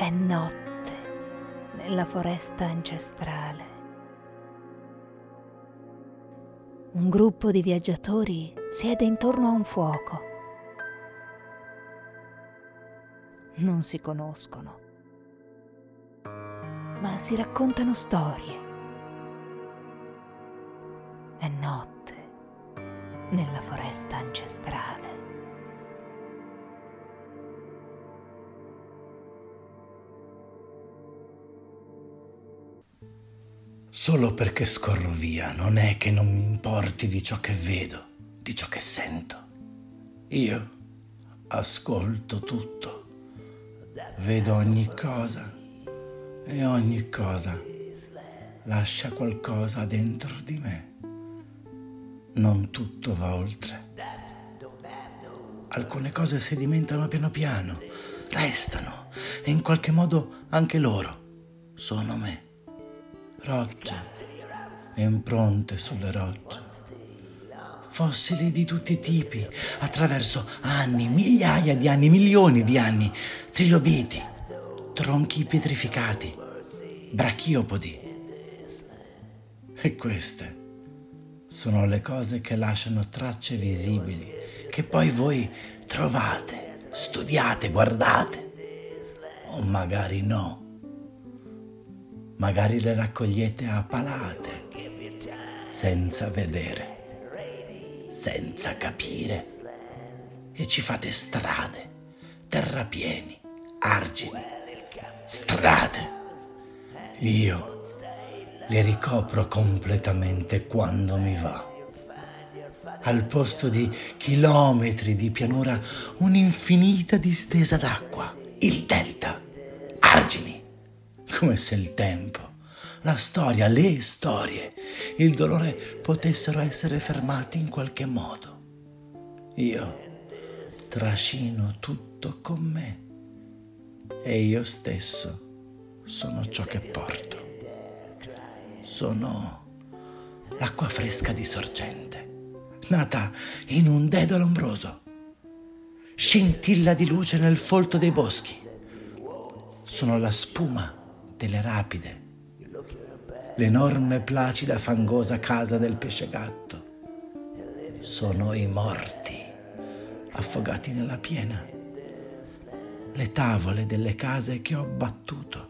È notte nella foresta ancestrale. Un gruppo di viaggiatori siede intorno a un fuoco. Non si conoscono, ma si raccontano storie. È notte nella foresta ancestrale. Solo perché scorro via non è che non mi importi di ciò che vedo, di ciò che sento. Io ascolto tutto, vedo ogni cosa e ogni cosa lascia qualcosa dentro di me. Non tutto va oltre. Alcune cose sedimentano piano piano, restano e in qualche modo anche loro sono me rocce, impronte sulle rocce, fossili di tutti i tipi, attraverso anni, migliaia di anni, milioni di anni, trilobiti, tronchi pietrificati, brachiopodi. E queste sono le cose che lasciano tracce visibili, che poi voi trovate, studiate, guardate, o magari no magari le raccogliete a palate, senza vedere, senza capire, e ci fate strade, terrapieni, argini, strade. Io le ricopro completamente quando mi va. Al posto di chilometri di pianura, un'infinita distesa d'acqua, il delta, argini come se il tempo, la storia, le storie, il dolore potessero essere fermati in qualche modo. Io trascino tutto con me e io stesso sono ciò che porto. Sono l'acqua fresca di sorgente, nata in un dedalo ombroso, scintilla di luce nel folto dei boschi. Sono la spuma delle rapide, l'enorme placida fangosa casa del pesce gatto. Sono i morti affogati nella piena, le tavole delle case che ho battuto,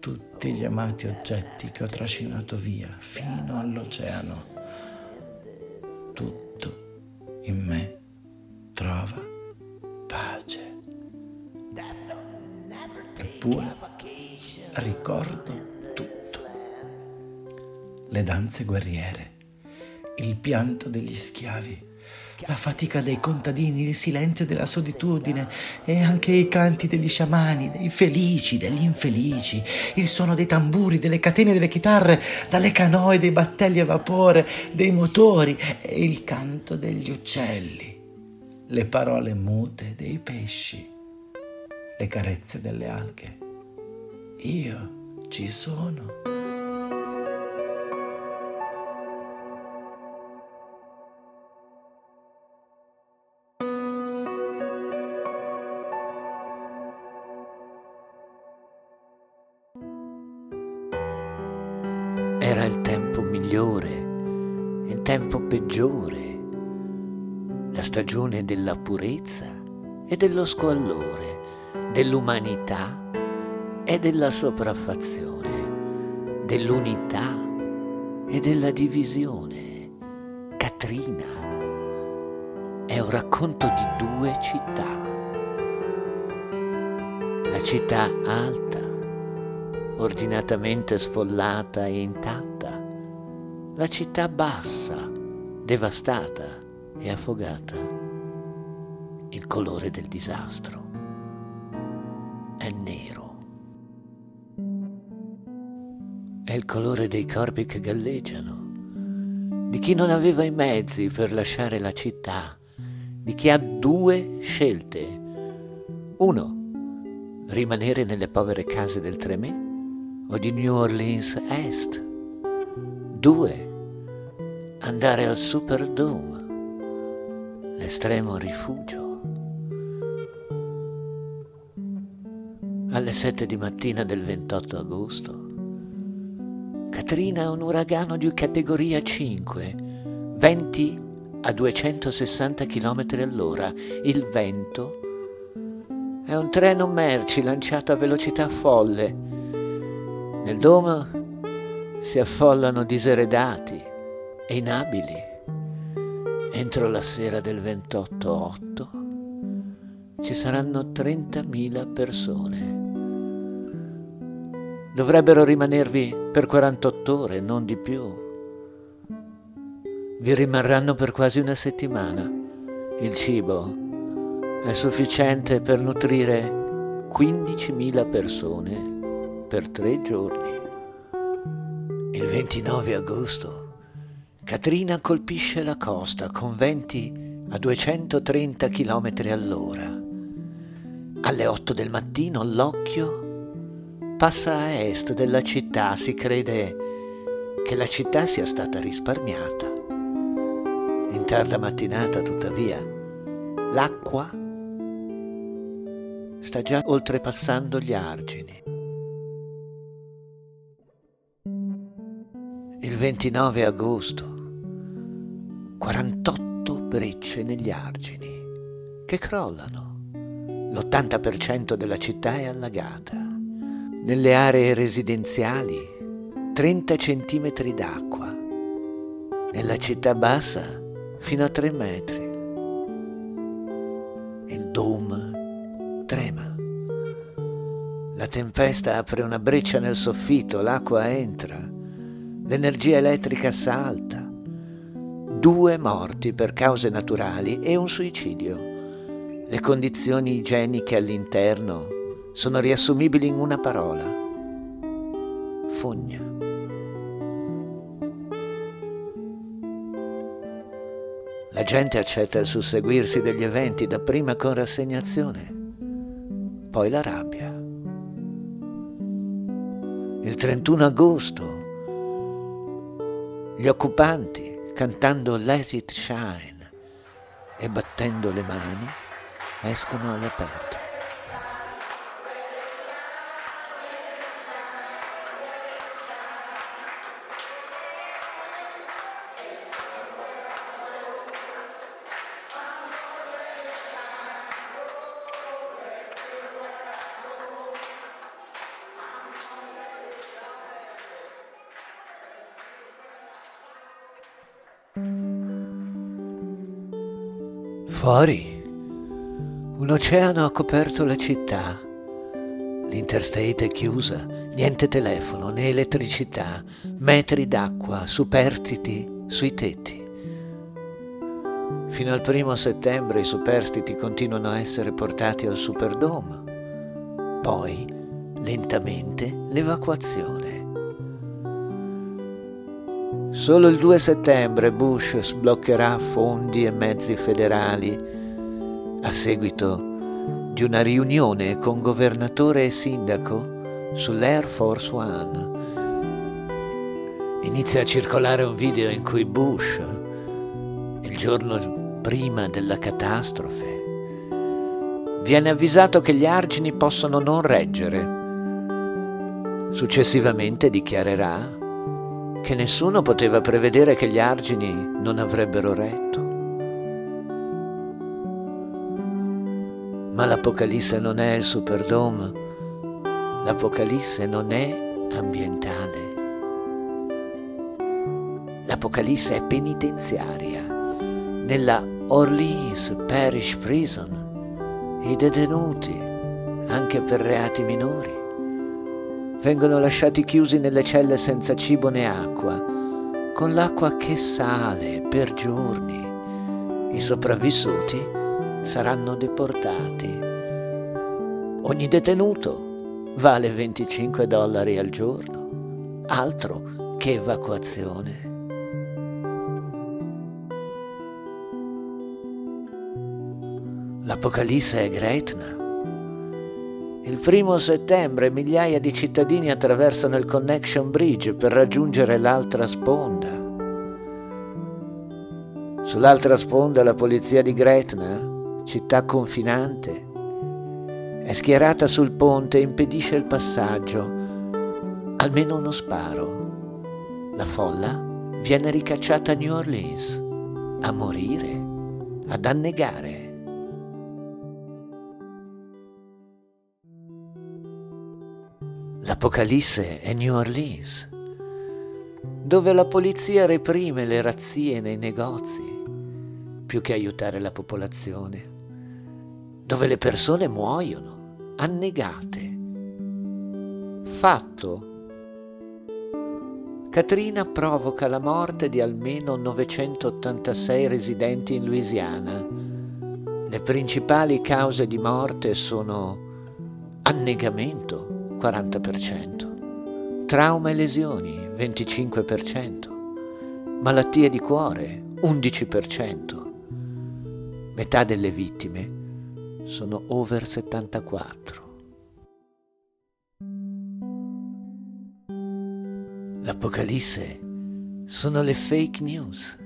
tutti gli amati oggetti che ho trascinato via fino all'oceano. Tutto in me trova pace. Eppure ricordo tutto. Le danze guerriere, il pianto degli schiavi, la fatica dei contadini, il silenzio della solitudine e anche i canti degli sciamani, dei felici, degli infelici, il suono dei tamburi, delle catene delle chitarre, dalle canoe, dei battelli a vapore, dei motori e il canto degli uccelli, le parole mute dei pesci le carezze delle alghe. Io ci sono. Era il tempo migliore, il tempo peggiore, la stagione della purezza e dello squallore dell'umanità e della sopraffazione, dell'unità e della divisione. Catrina è un racconto di due città. La città alta, ordinatamente sfollata e intatta, la città bassa, devastata e affogata, il colore del disastro Il colore dei corpi che galleggiano, di chi non aveva i mezzi per lasciare la città, di chi ha due scelte. Uno, rimanere nelle povere case del Tremé o di New Orleans Est. Due, andare al Superdome, l'estremo rifugio sette di mattina del 28 agosto, Katrina è un uragano di categoria 5, 20 a 260 km all'ora. Il vento è un treno merci lanciato a velocità folle. Nel domo si affollano diseredati e inabili. Entro la sera del 28-8 ci saranno 30.000 persone. Dovrebbero rimanervi per 48 ore, non di più. Vi rimarranno per quasi una settimana. Il cibo è sufficiente per nutrire 15.000 persone per tre giorni. Il 29 agosto Katrina colpisce la costa con venti a 230 km all'ora. Alle 8 del mattino l'occhio passa a est della città, si crede che la città sia stata risparmiata. In tarda mattinata, tuttavia, l'acqua sta già oltrepassando gli argini. Il 29 agosto, 48 brecce negli argini che crollano. L'80% della città è allagata. Nelle aree residenziali 30 cm d'acqua, nella città bassa fino a 3 metri. Il dome trema. La tempesta apre una breccia nel soffitto, l'acqua entra, l'energia elettrica salta. Due morti per cause naturali e un suicidio. Le condizioni igieniche all'interno sono riassumibili in una parola. Fogna. La gente accetta il susseguirsi degli eventi dapprima con rassegnazione, poi la rabbia. Il 31 agosto gli occupanti, cantando Let It Shine e battendo le mani, escono all'aperto. Fuori, un oceano ha coperto la città. L'interstate è chiusa, niente telefono né elettricità, metri d'acqua superstiti sui tetti. Fino al primo settembre i superstiti continuano a essere portati al Superdome. Poi, lentamente, l'evacuazione. Solo il 2 settembre Bush sbloccherà fondi e mezzi federali a seguito di una riunione con governatore e sindaco sull'Air Force One. Inizia a circolare un video in cui Bush, il giorno prima della catastrofe, viene avvisato che gli argini possono non reggere. Successivamente dichiarerà che nessuno poteva prevedere che gli argini non avrebbero retto. Ma l'Apocalisse non è il Superdome, l'Apocalisse non è ambientale. L'Apocalisse è penitenziaria. Nella Orleans Parish Prison i detenuti, anche per reati minori, vengono lasciati chiusi nelle celle senza cibo né acqua, con l'acqua che sale per giorni. I sopravvissuti saranno deportati. Ogni detenuto vale 25 dollari al giorno, altro che evacuazione. L'Apocalisse è Gretna il primo settembre migliaia di cittadini attraversano il Connection Bridge per raggiungere l'altra sponda. Sull'altra sponda la polizia di Gretna, città confinante, È schierata sul ponte e impedisce il passaggio. Almeno uno sparo. La folla viene ricacciata a New Orleans a morire, ad annegare. L'Apocalisse è New Orleans, dove la polizia reprime le razzie nei negozi più che aiutare la popolazione, dove le persone muoiono, annegate. Fatto. Katrina provoca la morte di almeno 986 residenti in Louisiana. Le principali cause di morte sono annegamento 40%, trauma e lesioni 25%, malattie di cuore 11%. Metà delle vittime sono over 74. L'Apocalisse sono le fake news.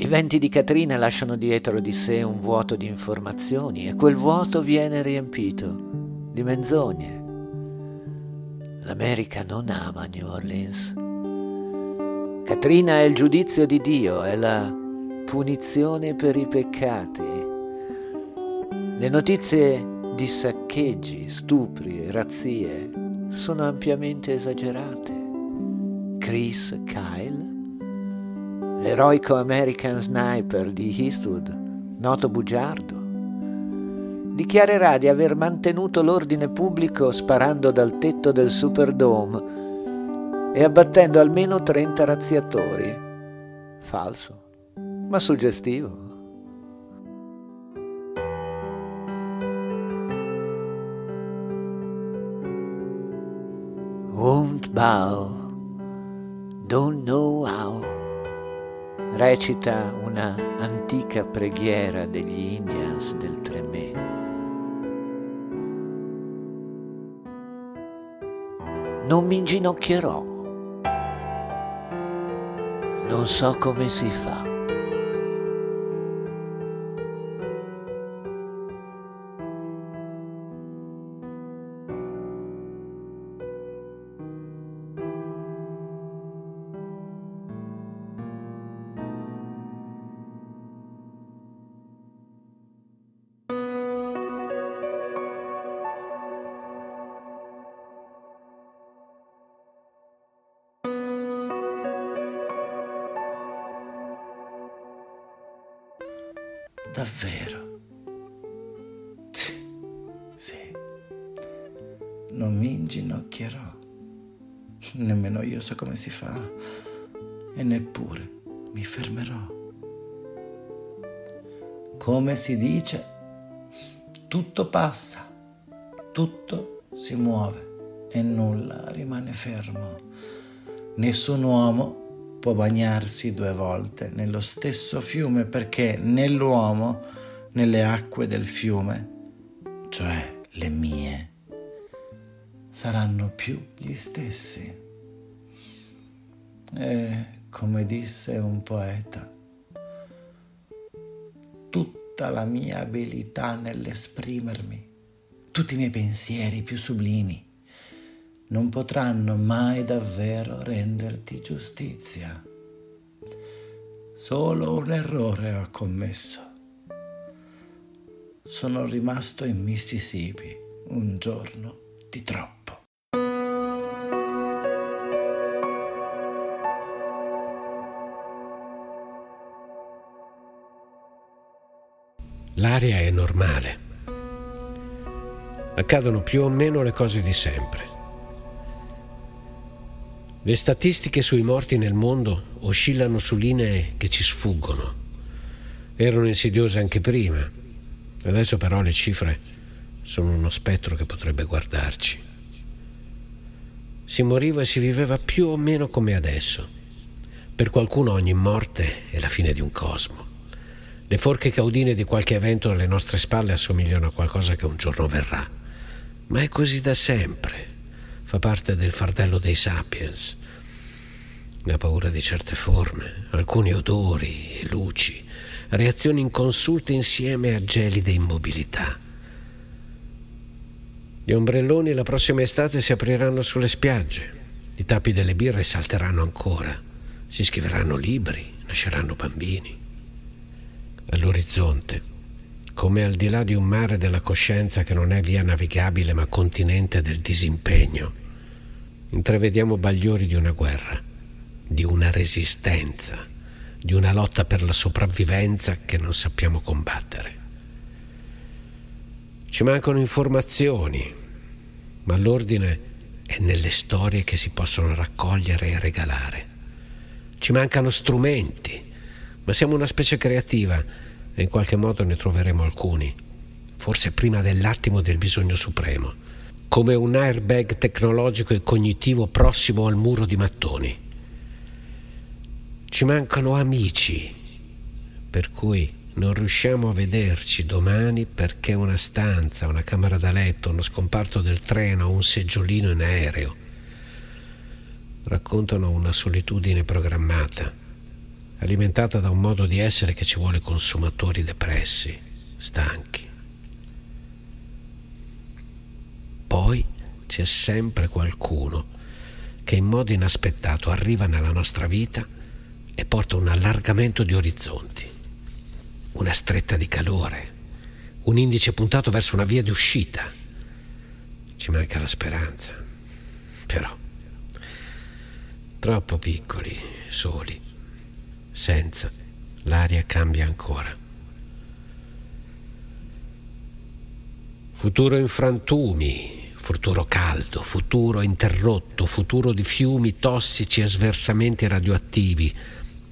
I venti di Katrina lasciano dietro di sé un vuoto di informazioni e quel vuoto viene riempito di menzogne. L'America non ama New Orleans. Katrina è il giudizio di Dio, è la punizione per i peccati. Le notizie di saccheggi, stupri e razzie sono ampiamente esagerate. Chris Kyle, l'eroico American Sniper di Eastwood, noto bugiardo, dichiarerà di aver mantenuto l'ordine pubblico sparando dal tetto del Superdome e abbattendo almeno 30 razziatori. Falso ma suggestivo. Won't bow, don't know how, recita una antica preghiera degli Indians del Tremé. Non mi inginocchierò, non so come si fa. Davvero? Sì. Non mi inginocchierò. Nemmeno io so come si fa. E neppure mi fermerò. Come si dice, tutto passa, tutto si muove e nulla rimane fermo. Nessun uomo può bagnarsi due volte nello stesso fiume perché nell'uomo, nelle acque del fiume, cioè le mie, saranno più gli stessi. E come disse un poeta, tutta la mia abilità nell'esprimermi, tutti i miei pensieri più sublimi, non potranno mai davvero renderti giustizia. Solo un errore ho commesso. Sono rimasto in Mississippi un giorno di troppo. L'aria è normale. Accadono più o meno le cose di sempre. Le statistiche sui morti nel mondo oscillano su linee che ci sfuggono. Erano insidiose anche prima. Adesso però le cifre sono uno spettro che potrebbe guardarci. Si moriva e si viveva più o meno come adesso. Per qualcuno ogni morte è la fine di un cosmo. Le forche caudine di qualche evento alle nostre spalle assomigliano a qualcosa che un giorno verrà. Ma è così da sempre fa parte del fardello dei sapiens. La paura di certe forme, alcuni odori e luci, reazioni inconsulte insieme a gelide immobilità. Gli ombrelloni la prossima estate si apriranno sulle spiagge, i tappi delle birre salteranno ancora, si scriveranno libri, nasceranno bambini. All'orizzonte, come al di là di un mare della coscienza che non è via navigabile ma continente del disimpegno, intravediamo bagliori di una guerra, di una resistenza, di una lotta per la sopravvivenza che non sappiamo combattere. Ci mancano informazioni, ma l'ordine è nelle storie che si possono raccogliere e regalare. Ci mancano strumenti, ma siamo una specie creativa e in qualche modo ne troveremo alcuni, forse prima dell'attimo del bisogno supremo, come un airbag tecnologico e cognitivo prossimo al muro di mattoni. Ci mancano amici, per cui non riusciamo a vederci domani perché una stanza, una camera da letto, uno scomparto del treno, un seggiolino in aereo raccontano una solitudine programmata, alimentata da un modo di essere che ci vuole consumatori depressi, stanchi. Poi c'è sempre qualcuno che in modo inaspettato arriva nella nostra vita e porta un allargamento di orizzonti una stretta di calore, un indice puntato verso una via d'uscita. Ci manca la speranza, però troppo piccoli, soli, senza, l'aria cambia ancora. Futuro in frantumi, futuro caldo, futuro interrotto, futuro di fiumi tossici e sversamenti radioattivi,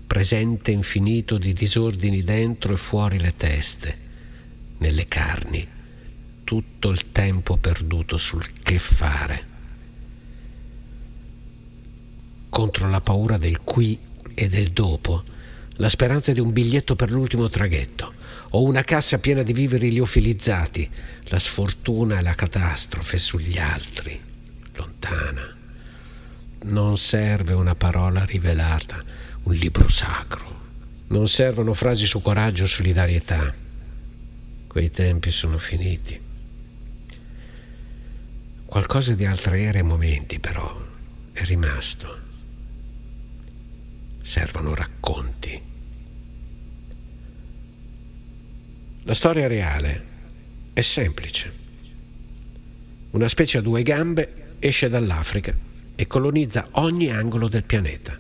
presente infinito di disordini dentro e fuori le teste, nelle carni, tutto il tempo perduto sul che fare. Contro la paura del qui e del dopo, la speranza di un biglietto per l'ultimo traghetto, o una cassa piena di viveri liofilizzati, la sfortuna e la catastrofe sugli altri, lontana. Non serve una parola rivelata un libro sacro. Non servono frasi su coraggio o solidarietà. Quei tempi sono finiti. Qualcosa di altre ere e momenti però è rimasto. Servono racconti. La storia reale è semplice. Una specie a due gambe esce dall'Africa e colonizza ogni angolo del pianeta.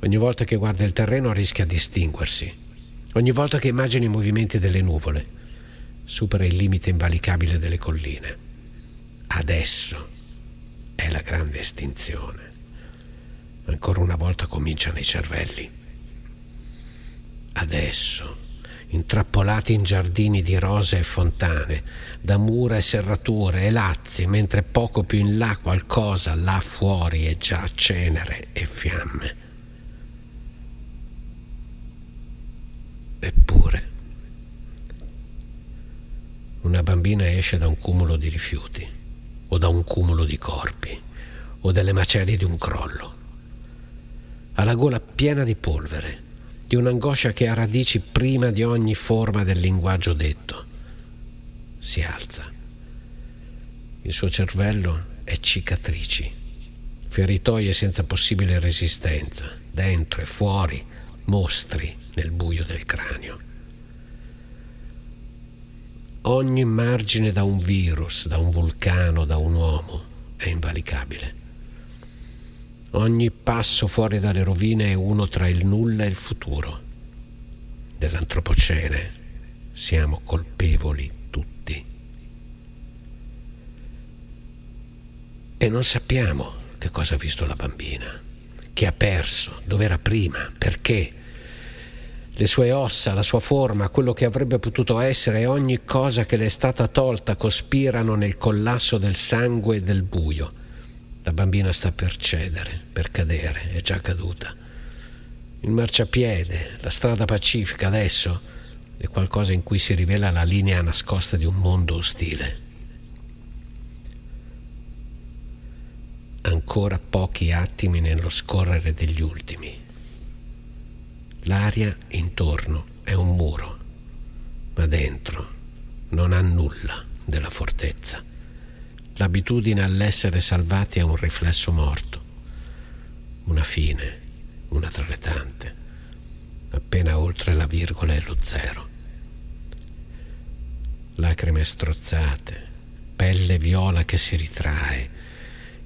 Ogni volta che guarda il terreno rischia di estinguersi. Ogni volta che immagina i movimenti delle nuvole, supera il limite invalicabile delle colline. Adesso è la grande estinzione. Ancora una volta cominciano i cervelli. Adesso, intrappolati in giardini di rose e fontane, da mura e serrature e lazzi, mentre poco più in là qualcosa là fuori è già cenere e fiamme. Eppure, una bambina esce da un cumulo di rifiuti, o da un cumulo di corpi, o dalle macerie di un crollo. Ha la gola piena di polvere, di un'angoscia che ha radici prima di ogni forma del linguaggio detto. Si alza. Il suo cervello è cicatrici, feritoie senza possibile resistenza, dentro e fuori, mostri nel buio del cranio. Ogni margine da un virus, da un vulcano, da un uomo è invalicabile. Ogni passo fuori dalle rovine è uno tra il nulla e il futuro. Dell'antropocene siamo colpevoli tutti. E non sappiamo che cosa ha visto la bambina, che ha perso, dove era prima, perché le sue ossa, la sua forma, quello che avrebbe potuto essere e ogni cosa che le è stata tolta cospirano nel collasso del sangue e del buio. La bambina sta per cedere, per cadere, è già caduta. Il marciapiede, la strada pacifica adesso è qualcosa in cui si rivela la linea nascosta di un mondo ostile. Ancora pochi attimi nello scorrere degli ultimi L'aria intorno è un muro, ma dentro non ha nulla della fortezza. L'abitudine all'essere salvati è un riflesso morto, una fine, una tra le tante, appena oltre la virgola e lo zero. Lacrime strozzate, pelle viola che si ritrae,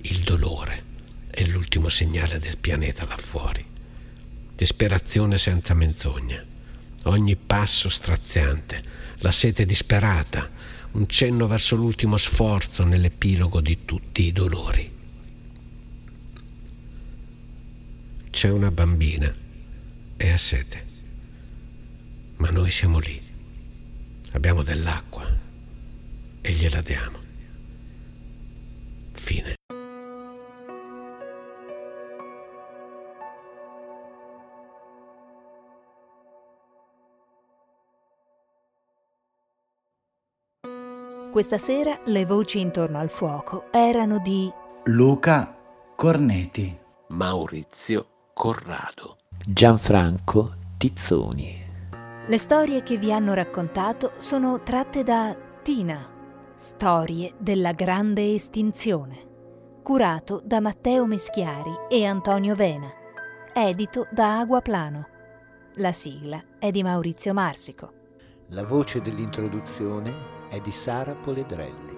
il dolore è l'ultimo segnale del pianeta là fuori disperazione senza menzogna, ogni passo straziante, la sete disperata, un cenno verso l'ultimo sforzo nell'epilogo di tutti i dolori. C'è una bambina e ha sete, ma noi siamo lì, abbiamo dell'acqua e gliela diamo. Questa sera le voci intorno al fuoco erano di Luca Corneti, Maurizio Corrado, Gianfranco Tizzoni. Le storie che vi hanno raccontato sono tratte da Tina, Storie della grande estinzione, curato da Matteo Meschiari e Antonio Vena, edito da Aguaplano. La sigla è di Maurizio Marsico. La voce dell'introduzione è di Sara Poledrelli.